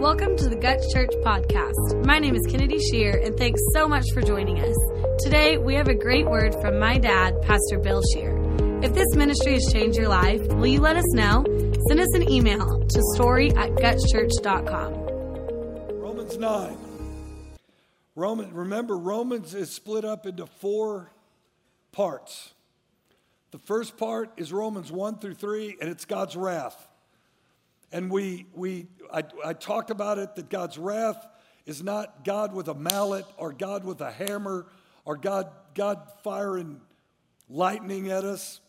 Welcome to the Guts Church podcast. My name is Kennedy Scheer, and thanks so much for joining us. Today, we have a great word from my dad, Pastor Bill Scheer. If this ministry has changed your life, will you let us know? Send us an email to story at gutschurch.com. Romans 9. Roman, remember, Romans is split up into four parts. The first part is Romans 1 through 3, and it's God's wrath. And we, we I, I talked about it that God's wrath is not God with a mallet or God with a hammer or God, God firing lightning at us.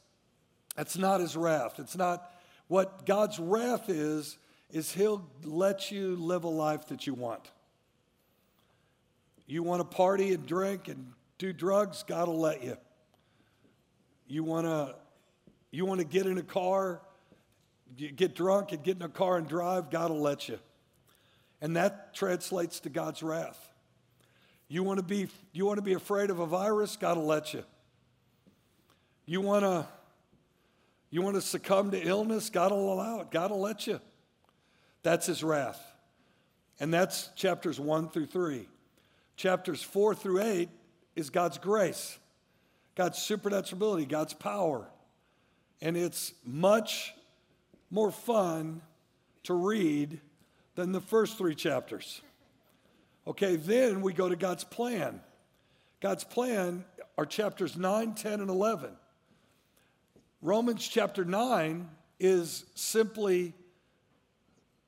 That's not his wrath. It's not what God's wrath is, is he'll let you live a life that you want. You want to party and drink and do drugs, God will let you. You want to you want to get in a car you get drunk and get in a car and drive, God will let you. And that translates to God's wrath. You want to be, you want to be afraid of a virus, God will let you. You want to you want to succumb to illness, God will allow it. God will let you. That's his wrath. And that's chapters 1 through 3. Chapters 4 through 8 is God's grace, God's supernatural ability, God's power. And it's much more fun to read than the first three chapters. Okay, then we go to God's plan. God's plan are chapters 9, 10, and 11. Romans chapter 9 is simply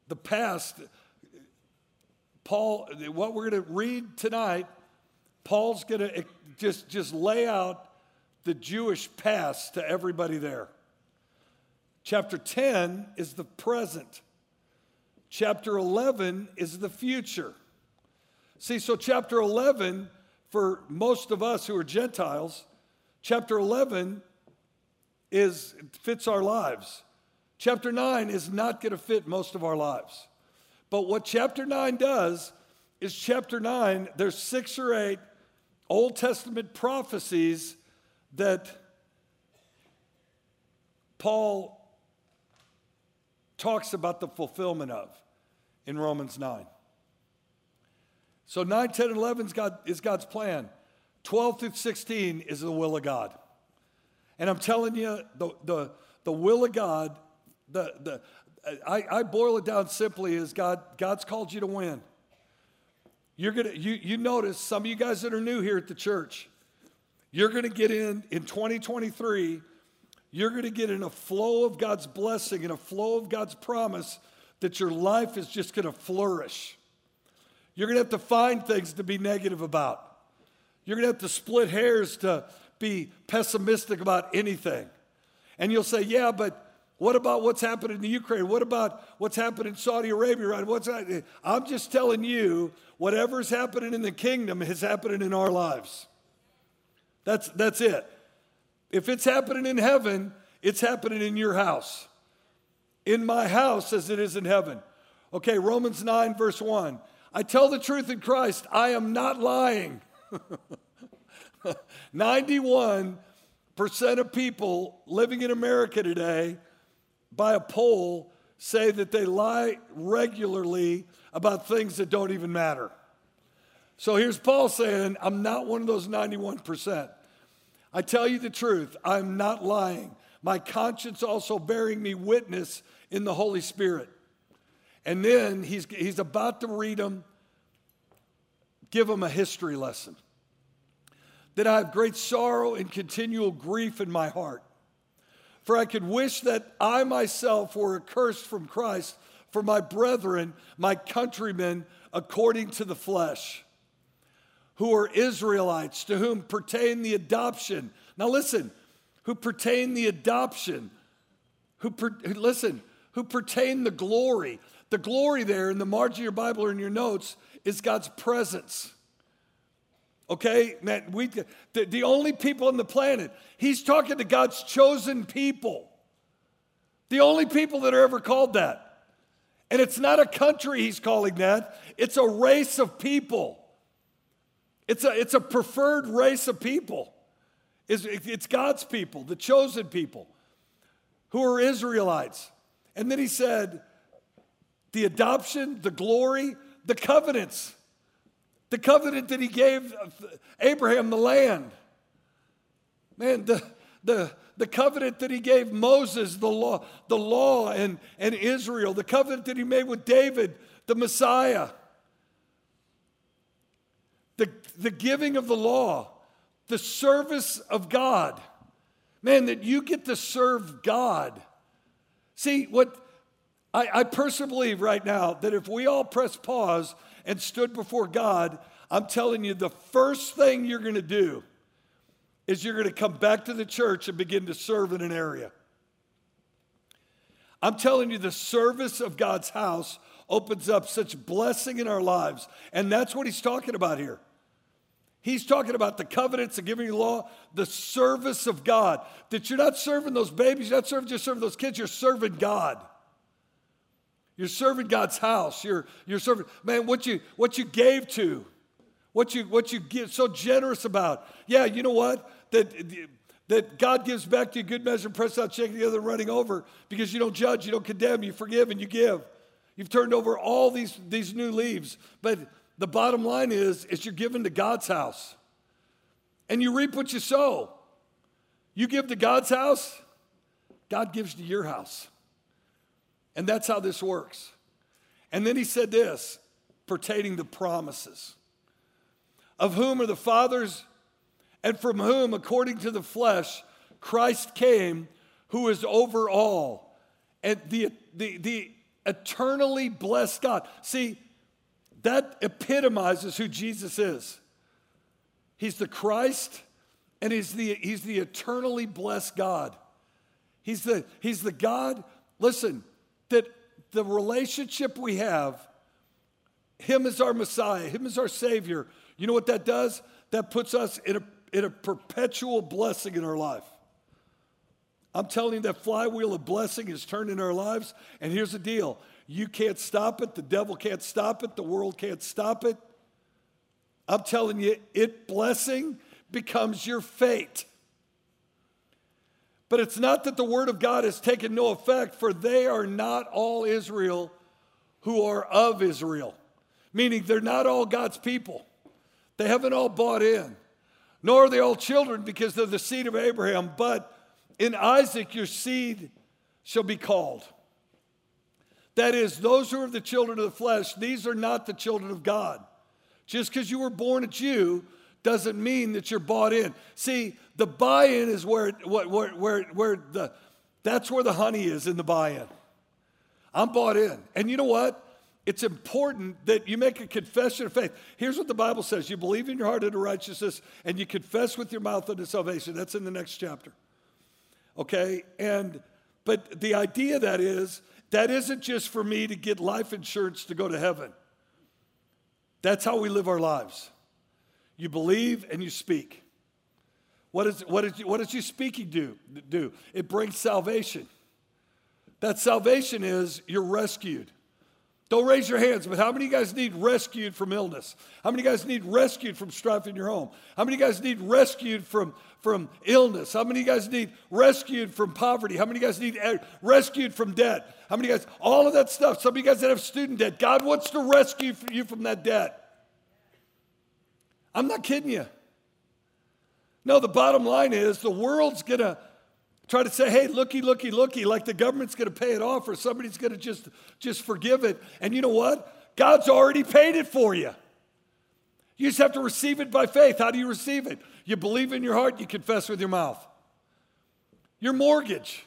the past. Paul, what we're going to read tonight, Paul's going to just, just lay out the Jewish past to everybody there. Chapter 10 is the present. Chapter 11 is the future. See, so chapter 11, for most of us who are Gentiles, chapter 11 is fits our lives. Chapter 9 is not going to fit most of our lives. But what chapter 9 does is chapter 9, there's six or eight Old Testament prophecies that Paul talks about the fulfillment of in Romans 9. So 9, 10, and 11 is, God, is God's plan. 12 through 16 is the will of God. And I'm telling you, the, the, the will of God, the, the, I, I boil it down simply as God, God's called you to win. You're gonna, you, you notice some of you guys that are new here at the church, you're gonna get in in 2023 you're going to get in a flow of God's blessing and a flow of God's promise that your life is just going to flourish. You're going to have to find things to be negative about. You're going to have to split hairs to be pessimistic about anything. And you'll say, yeah, but what about what's happening in Ukraine? What about what's happening in Saudi Arabia? Right? What's I'm just telling you, whatever's happening in the kingdom is happening in our lives. That's, that's it. If it's happening in heaven, it's happening in your house. In my house as it is in heaven. Okay, Romans 9, verse 1. I tell the truth in Christ, I am not lying. 91% of people living in America today, by a poll, say that they lie regularly about things that don't even matter. So here's Paul saying, I'm not one of those 91%. I tell you the truth, I'm not lying. My conscience also bearing me witness in the Holy Spirit. And then he's, he's about to read them, give them a history lesson. That I have great sorrow and continual grief in my heart. For I could wish that I myself were accursed from Christ for my brethren, my countrymen, according to the flesh who are Israelites, to whom pertain the adoption. Now listen, who pertain the adoption, who, per, listen, who pertain the glory. The glory there in the margin of your Bible or in your notes is God's presence. Okay, man, we, the, the only people on the planet, he's talking to God's chosen people. The only people that are ever called that. And it's not a country he's calling that, it's a race of people. It's a, it's a preferred race of people. It's, it's God's people, the chosen people, who are Israelites. And then he said, the adoption, the glory, the covenants. The covenant that he gave Abraham the land. Man, the, the, the covenant that he gave Moses, the law, the law and, and Israel, the covenant that he made with David, the Messiah, the, the giving of the law, the service of God. Man, that you get to serve God. See, what I, I personally believe right now that if we all press pause and stood before God, I'm telling you, the first thing you're going to do is you're going to come back to the church and begin to serve in an area. I'm telling you, the service of God's house opens up such blessing in our lives. And that's what he's talking about here. He's talking about the covenants, the giving of law, the service of God. That you're not serving those babies, you're not serving just serving those kids, you're serving God. You're serving God's house. You're, you're serving, man, what you, what you gave to, what you, what you give so generous about. Yeah, you know what? That, that God gives back to you good measure, pressed out, shaken together, running over because you don't judge, you don't condemn, you forgive, and you give. You've turned over all these, these new leaves. But the bottom line is, is you're giving to God's house. And you reap what you sow. You give to God's house, God gives to your house. And that's how this works. And then he said this pertaining to promises of whom are the fathers, and from whom, according to the flesh, Christ came, who is over all. And the, the, the eternally blessed God. See, that epitomizes who Jesus is. He's the Christ, and he's the, he's the eternally blessed God. He's the, he's the God, listen, that the relationship we have, Him as our Messiah, Him as our Savior, you know what that does? That puts us in a, in a perpetual blessing in our life. I'm telling you, that flywheel of blessing is turned in our lives. And here's the deal you can't stop it, the devil can't stop it, the world can't stop it. I'm telling you, it blessing becomes your fate. But it's not that the word of God has taken no effect, for they are not all Israel who are of Israel, meaning they're not all God's people. They haven't all bought in, nor are they all children because they're the seed of Abraham. But in Isaac, your seed shall be called. That is, those who are the children of the flesh, these are not the children of God. Just because you were born a Jew doesn't mean that you're bought in. See, the buy-in is where, where, where, where the, that's where the honey is in the buy-in. I'm bought in. And you know what? It's important that you make a confession of faith. Here's what the Bible says you believe in your heart unto righteousness, and you confess with your mouth unto salvation. That's in the next chapter. Okay? And but the idea that is that isn't just for me to get life insurance to go to heaven. That's how we live our lives. You believe and you speak. What, is, what, is, what does your speaking do, do? It brings salvation. That salvation is you're rescued. Don't raise your hands, but how many of you guys need rescued from illness? How many of you guys need rescued from strife in your home? How many of you guys need rescued from, from illness? How many of you guys need rescued from poverty? How many of you guys need eh, rescued from debt? How many of you guys, all of that stuff. Some of you guys that have student debt, God wants to rescue you from that debt. I'm not kidding you. No, the bottom line is the world's to try to say, hey, looky, looky, looky, like the government's going to pay it off or somebody's going to just, just forgive it. And you know what? God's already paid it for you. You just have to receive it by faith. How do you receive it? You believe in your heart, you confess with your mouth. Your mortgage.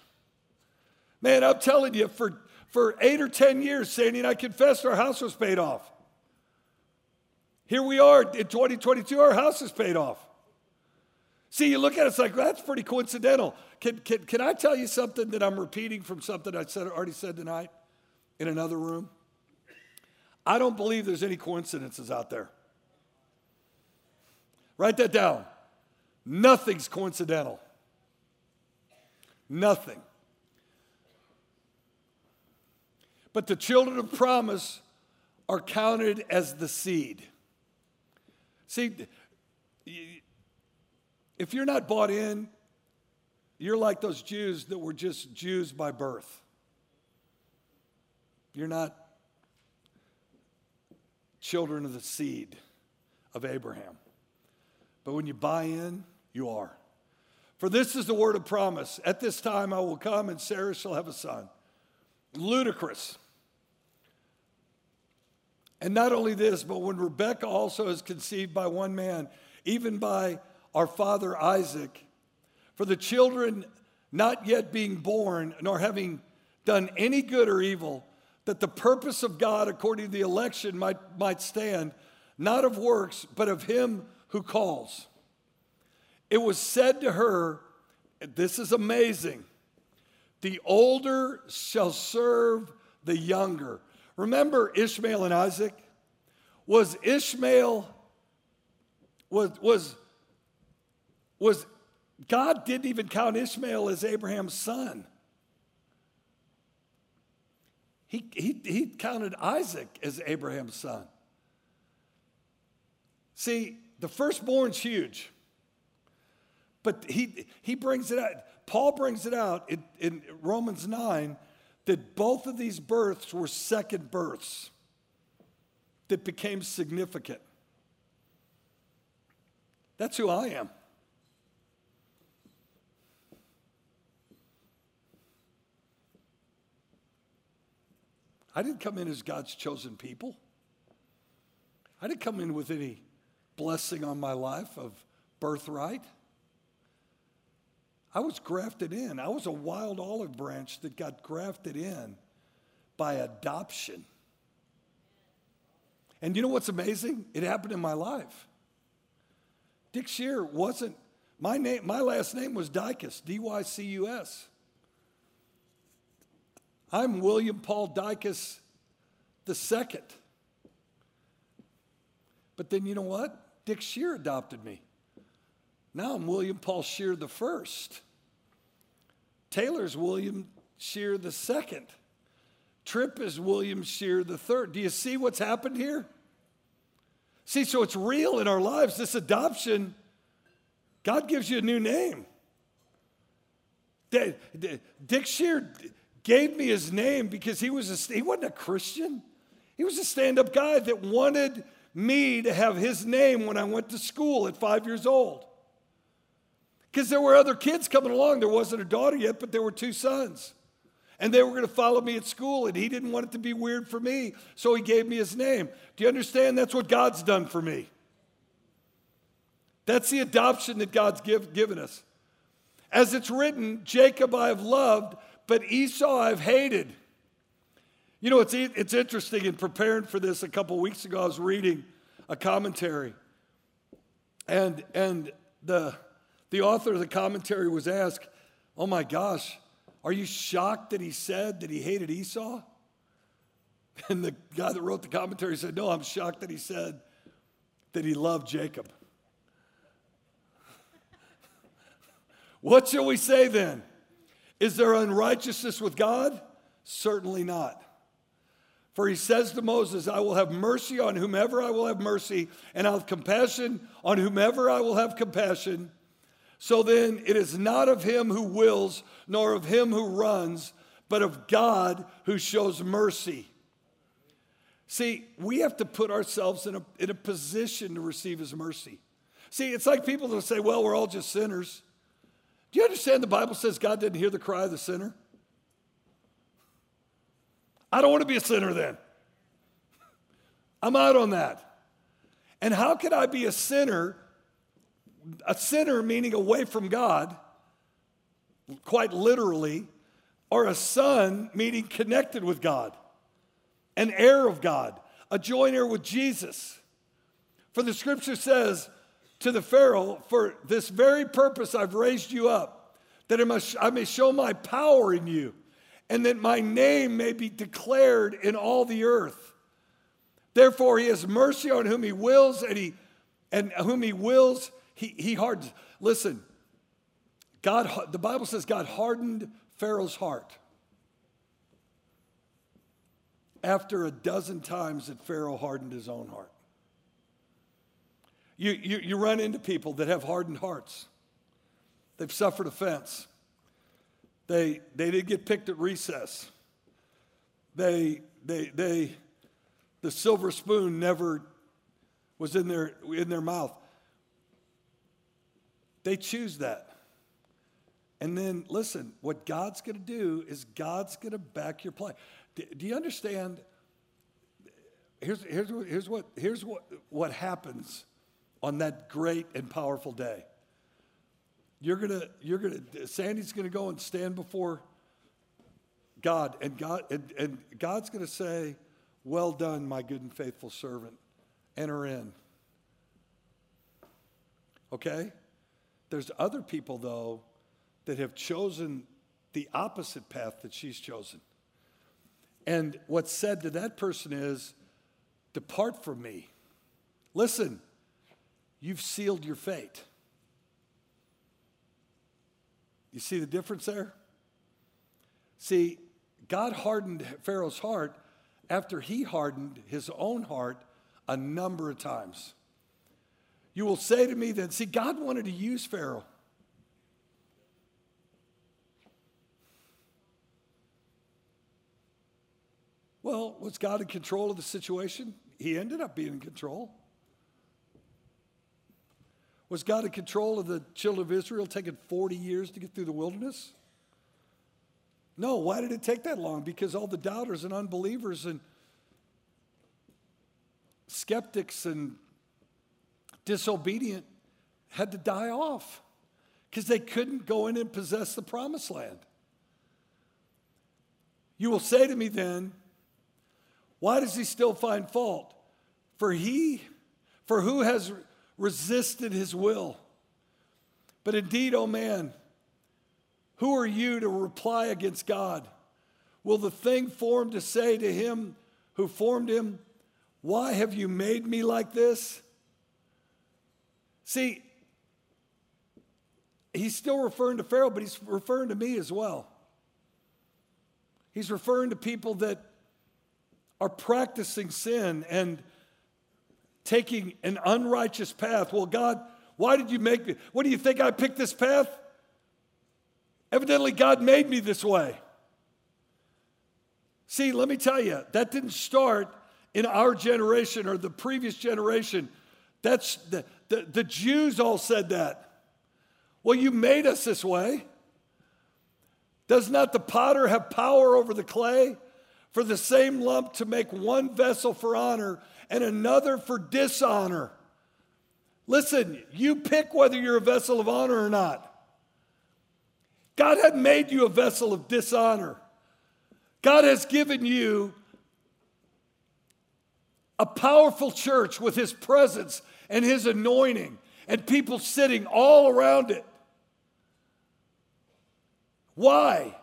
Man, I'm telling you, for, for eight or 10 years, Sandy and I confessed our house was paid off. Here we are in 2022, our house is paid off. See, you look at it, it's like, well, that's pretty coincidental. Can, can, can I tell you something that I'm repeating from something I said, already said tonight in another room? I don't believe there's any coincidences out there. Write that down. Nothing's coincidental. Nothing. But the children of promise are counted as the seed. See, if you're not bought in, you're like those Jews that were just Jews by birth. You're not children of the seed of Abraham. But when you buy in, you are. For this is the word of promise. At this time I will come, and Sarah shall have a son. Ludicrous. And not only this, but when Rebekah also is conceived by one man, even by our father Isaac, for the children not yet being born, nor having done any good or evil, that the purpose of God according to the election might, might stand, not of works, but of him who calls. It was said to her, This is amazing. The older shall serve the younger. Remember Ishmael and Isaac? Was Ishmael, was, was, was, God didn't even count Ishmael as Abraham's son. He, he, he counted Isaac as Abraham's son. See, the firstborn's huge. But he, he brings it out, Paul brings it out in, in Romans 9 that both of these births were second births that became significant. That's who I am. I didn't come in as God's chosen people. I didn't come in with any blessing on my life of birthright. I was grafted in. I was a wild olive branch that got grafted in by adoption. And you know what's amazing? It happened in my life. Dick Scheer wasn't, my, name, my last name was Dycus, D Y C U S. I'm William Paul the second. But then you know what? Dick Scheer adopted me. Now I'm William Paul Scheer the first. Taylor's William Scheer the second. Tripp is William Scheer the third. Do you see what's happened here? See, so it's real in our lives. This adoption, God gives you a new name. Dick Scheer gave me his name because he was a, he wasn't a Christian. He was a stand-up guy that wanted me to have his name when I went to school at five years old. Because there were other kids coming along. There wasn't a daughter yet, but there were two sons. And they were going to follow me at school, and he didn't want it to be weird for me, so he gave me his name. Do you understand? That's what God's done for me. That's the adoption that God's give, given us. As it's written, Jacob I have loved, but Esau I've hated. You know, it's, it's interesting in preparing for this a couple weeks ago, I was reading a commentary, and, and the, the author of the commentary was asked, Oh my gosh, are you shocked that he said that he hated Esau? And the guy that wrote the commentary said, No, I'm shocked that he said that he loved Jacob. what shall we say then? Is there unrighteousness with God? Certainly not. For he says to Moses, I will have mercy on whomever I will have mercy, and I'll have compassion on whomever I will have compassion. So then it is not of him who wills, nor of him who runs, but of God who shows mercy. See, we have to put ourselves in a, in a position to receive his mercy. See, it's like people that say, well, we're all just sinners. Do you understand the Bible says God didn't hear the cry of the sinner? I don't want to be a sinner then. I'm out on that. And how could I be a sinner? A sinner meaning away from God, quite literally, or a son meaning connected with God, an heir of God, a joint heir with Jesus. For the scripture says, to the Pharaoh, For this very purpose I've raised you up, that I must, I may show my power in you, and that my name may be declared in all the earth. Therefore, he has mercy on whom he wills, and, he, and whom he wills, he, he hardens. Listen, God, the Bible says God hardened Pharaoh's heart after a dozen times that Pharaoh hardened his own heart. You, you, you run into people that have hardened hearts. They've suffered offense. They, they didn't get picked at recess. They, they, they, the silver spoon never was in their, in their mouth. They choose that. And then listen, what God's going to do is God's going to back your play. Do, do, you understand? Here's, here's, here's, what, here's what, what happens on that great and powerful day. You're going to, you're going to, Sandy's going to go and stand before God, and, God, and, and God's going to say, Well done, my good and faithful servant. Enter in. Okay? There's other people, though, that have chosen the opposite path that she's chosen. And what's said to that person is, Depart from me. Listen, you've sealed your fate. You see the difference there? See, God hardened Pharaoh's heart after he hardened his own heart a number of times. You will say to me then, see, God wanted to use Pharaoh. Well, was God in control of the situation? He ended up being in control. Was God in control of the children of Israel taking 40 years to get through the wilderness? No, why did it take that long? Because all the doubters and unbelievers and skeptics and disobedient had to die off because they couldn't go in and possess the promised land. You will say to me then, why does he still find fault? For he, for who has resisted his will? But indeed, O oh man, who are you to reply against God? Will the thing formed to say to him who formed him, Why have you made me like this? See, he's still referring to Pharaoh, but he's referring to me as well. He's referring to people that are practicing sin and taking an unrighteous path. Well, God, why did you make me? What do you think I picked this path? Evidently, God made me this way. See, let me tell you, that didn't start in our generation or the previous generation. That's the, the, the Jews all said that. Well, you made us this way. Does not the potter have power over the clay for the same lump to make one vessel for honor and another for dishonor? Listen, you pick whether you're a vessel of honor or not. God had made you a vessel of dishonor. God has given you a powerful church with his presence and his anointing and people sitting all around it. Why?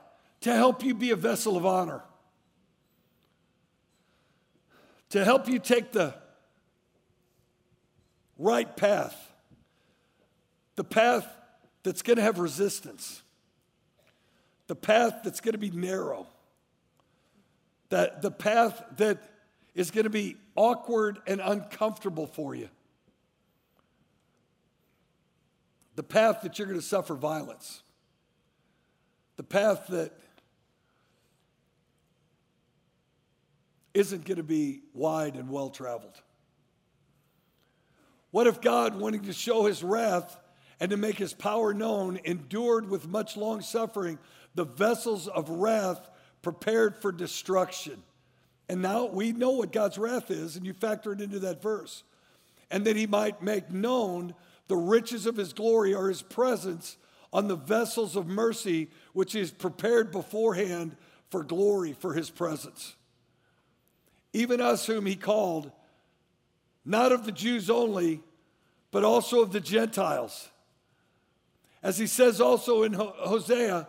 To help you be a vessel of honor. To help you take the right path, the path that's going to have resistance the path that's going to be narrow, that the path that is going to be awkward and uncomfortable for you, the path that you're going to suffer violence, the path that isn't going to be wide and well traveled. What if God, wanting to show his wrath and to make his power known, endured with much long suffering the vessels of wrath prepared for destruction. And now we know what God's wrath is, and you factor it into that verse. And that he might make known the riches of his glory or his presence on the vessels of mercy, which is prepared beforehand for glory for his presence. Even us, whom he called, not of the Jews only, but also of the Gentiles. As he says also in Hosea,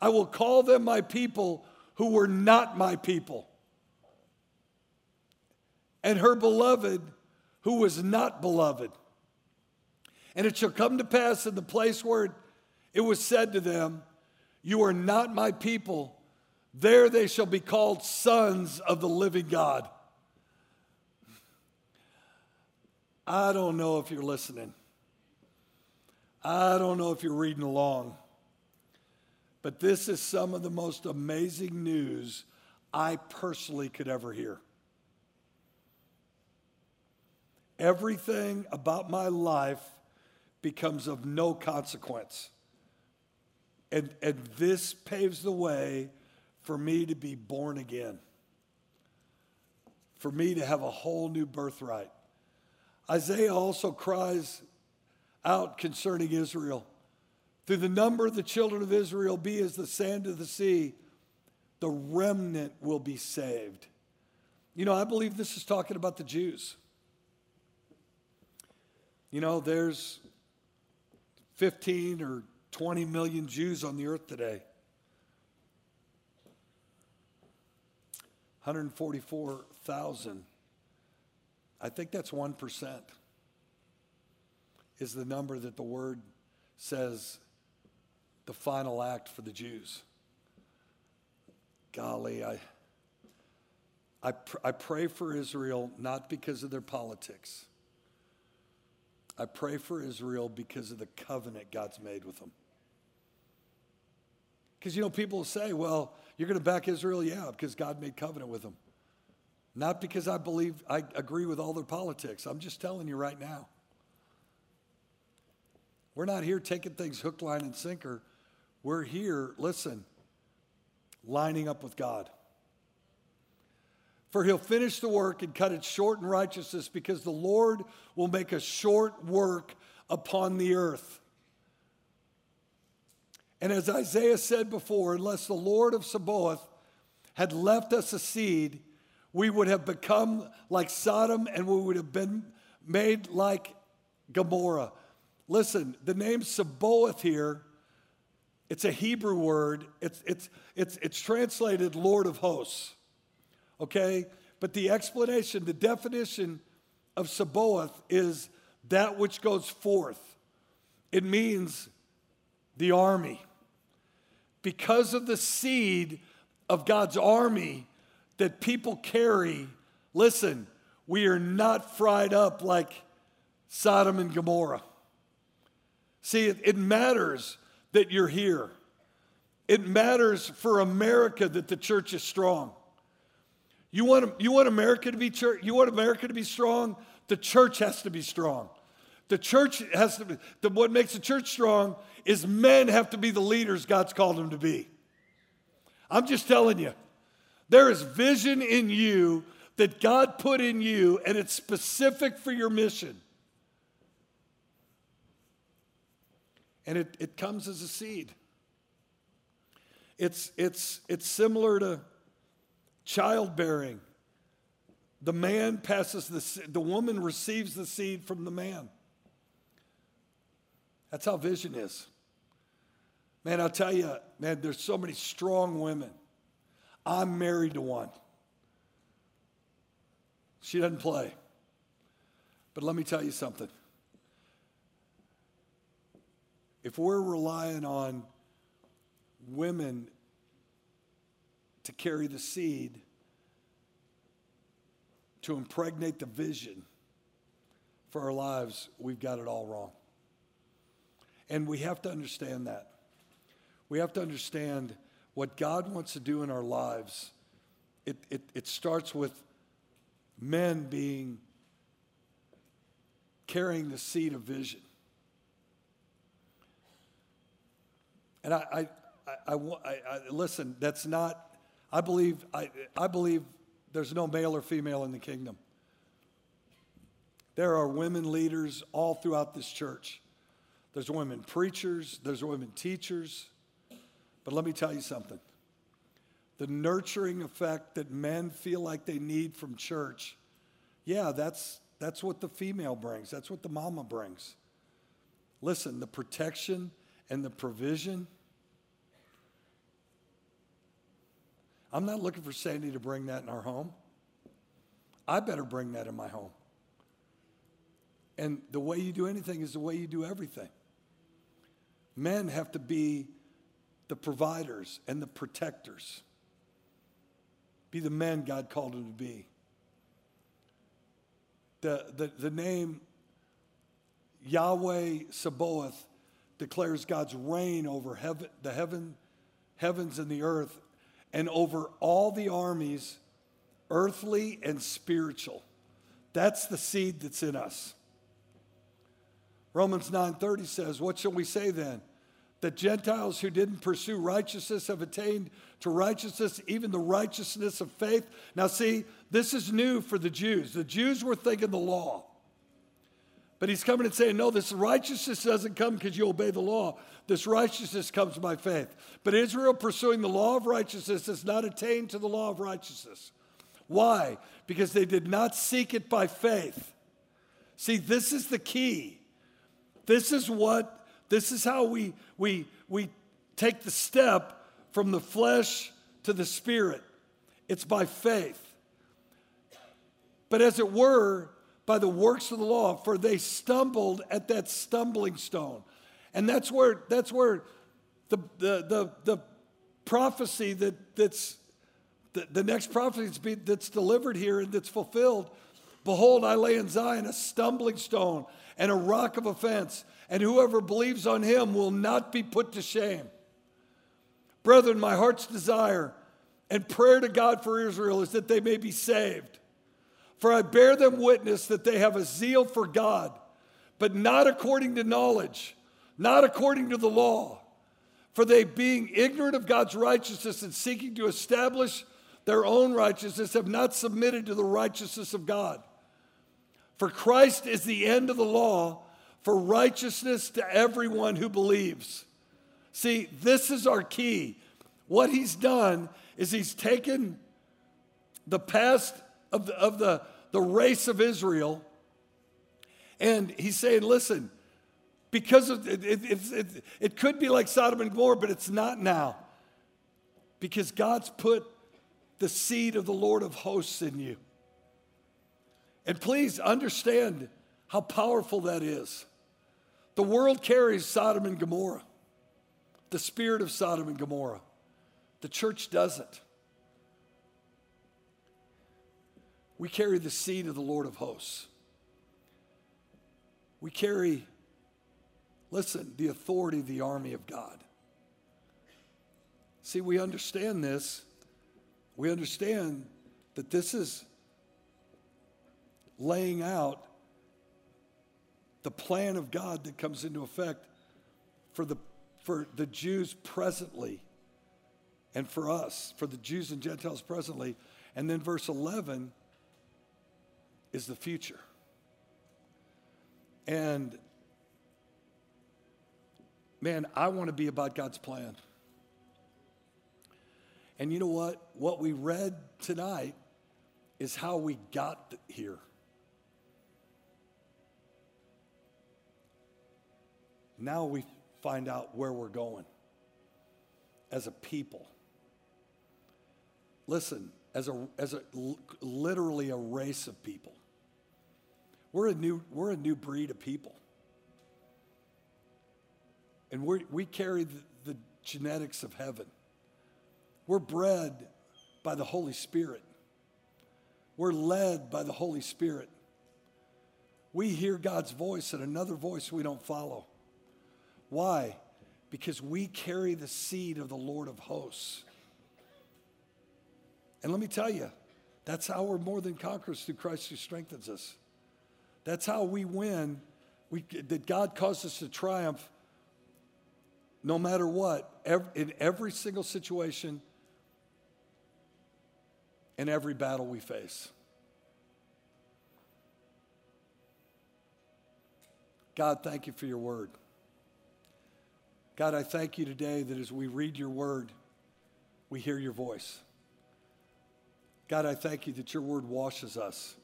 I will call them my people who were not my people. And her beloved who was not beloved. And it shall come to pass in the place where it was said to them, You are not my people, there they shall be called sons of the living God. I don't know if you're listening. I don't know if you're reading along. But this is some of the most amazing news I personally could ever hear. everything about my life becomes of no consequence. And, and this paves the way for me to be born again, for me to have a whole new birthright. Isaiah also cries out concerning Israel. Through the number of the children of Israel be as the sand of the sea, the remnant will be saved. You know, I believe this is talking about the Jews. You know, there's 15 or 20 million Jews on the earth today. 144,000. I think that's 1% is the number that the word says the final act for the Jews. Golly, I, I, pr- I pray for Israel not because of their politics. I pray for Israel because of the covenant God's made with them. Because, you know, people say, well, you're going to back Israel? Yeah, because God made covenant with them. Not because I believe, I agree with all their politics. I'm just telling you right now. We're not here taking things hook, line, and sinker. We're here, listen, lining up with God. For he'll finish the work and cut it short in righteousness, because the Lord will make a short work upon the earth. And as Isaiah said before, unless the Lord of Sabaoth had left us a seed, we would have become like Sodom and we would have been made like Gomorrah. Listen, the name Sabaoth here, it's a Hebrew word. It's, it's, it's, it's translated Lord of Hosts. Okay? But the explanation, the definition of Sabaoth is that which goes forth. It means the army. Because of the seed of God's army that people carry, listen, we are not fried up like Sodom and Gomorrah. See, it, matters that you're here. It matters for America that the church is strong. You want, you want America to be church, you want America to be strong? The church has to be strong. The church has to be, the, what makes the church strong is men have to be the leaders God's called them to be. I'm just telling you, there is vision in you that God put in you, and it's specific for your mission. And it, it comes as a seed. It's, it's, it's similar to childbearing. The man passes the, the woman receives the seed from the man. That's how vision is. Man, I'll tell you, man, there's so many strong women. I'm married to one. She doesn't play. But let me tell you something. If we're relying on women to carry the seed, to impregnate the vision for our lives, we've got it all wrong. And we have to understand that. We have to understand what God wants to do in our lives. It, it, it starts with men being carrying the seed of vision. And I, I, I, I, I listen, that's not, I believe, I, I believe there's no male or female in the kingdom. There are women leaders all throughout this church. There's women preachers, there's women teachers. But let me tell you something the nurturing effect that men feel like they need from church, yeah, that's, that's what the female brings, that's what the mama brings. Listen, the protection and the provision. I'm not looking for Sandy to bring that in our home. I better bring that in my home. And the way you do anything is the way you do everything. Men have to be the providers and the protectors. Be the men God called them to be. The, the, the name Yahweh Sabaoth declares God's reign over heaven, the heaven, heavens and the earth, and over all the armies, earthly and spiritual. That's the seed that's in us. Romans 9:30 says, "What shall we say then? That Gentiles who didn't pursue righteousness have attained to righteousness, even the righteousness of faith." Now see, this is new for the Jews. The Jews were thinking the law. But he's coming and saying, no, this righteousness doesn't come because you obey the law. This righteousness comes by faith. But Israel pursuing the law of righteousness has not attained to the law of righteousness. Why? Because they did not seek it by faith. See, this is the key. This is what, this is how we, we, we take the step from the flesh to the spirit. It's by faith. But as it were, by the works of the law, for they stumbled at that stumbling stone. And that's where, that's where the, the, the, the prophecy that, that's the, the next prophecy that's, be, that's delivered here and that's fulfilled Behold, I lay in Zion a stumbling stone and a rock of offense, and whoever believes on him will not be put to shame. Brethren, my heart's desire and prayer to God for Israel is that they may be saved. For I bear them witness that they have a zeal for God, but not according to knowledge, not according to the law. For they, being ignorant of God's righteousness and seeking to establish their own righteousness, have not submitted to the righteousness of God. For Christ is the end of the law for righteousness to everyone who believes. See, this is our key. What he's done is he's taken the past of the, of the, the race of Israel, and he's saying, listen, because of, it, it, it, it could be like Sodom and Gomorrah, but it's not now. Because God's put the seed of the Lord of hosts in you. And please understand how powerful that is. The world carries Sodom and Gomorrah, the spirit of Sodom and Gomorrah. The church doesn't. We carry the seed of the Lord of hosts. We carry, listen, the authority of the army of God. See, we understand this. We understand that this is laying out the plan of God that comes into effect for the, for the Jews presently and for us, for the Jews and Gentiles presently. And then verse 11 is the future. And man, I want to be about God's plan. And you know what? What we read tonight is how we got here. Now we find out where we're going as a people. Listen, as a, as a literally a race of people. We're a new, we're a new breed of people. And we we carry the, the genetics of heaven. We're bred by the Holy Spirit. We're led by the Holy Spirit. We hear God's voice and another voice we don't follow. Why? Because we carry the seed of the Lord of hosts. And let me tell you, that's how we're more than conquerors through Christ who strengthens us. That's how we win. We, that God caused us to triumph no matter what, every, in every single situation, in every battle we face. God, thank you for your word. God, I thank you today that as we read your word, we hear your voice. God, I thank you that your word washes us.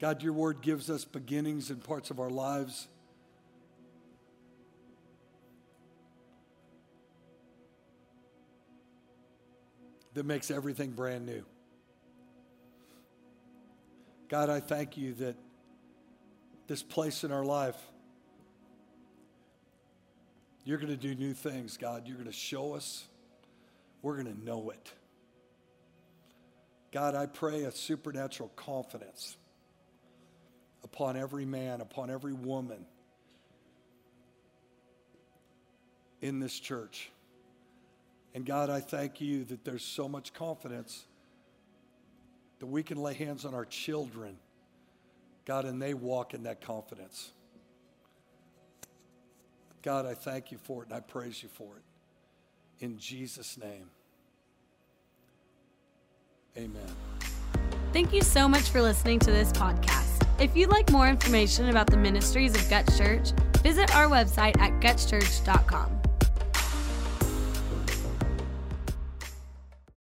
God, your word gives us beginnings in parts of our lives. That makes everything brand new. God, I thank you that this place in our life you're going to do new things, God. You're going to show us. We're going to know it. God, I pray a supernatural confidence upon every man, upon every woman in this church. And God, I thank you that there's so much confidence that we can lay hands on our children God, and they walk in that confidence. God, I thank you for it and I praise you for it. In Jesus' name, amen. Thank you so much for listening to this podcast. If you'd like more information about the ministries of Guts Church, visit our website at gutschurch.com.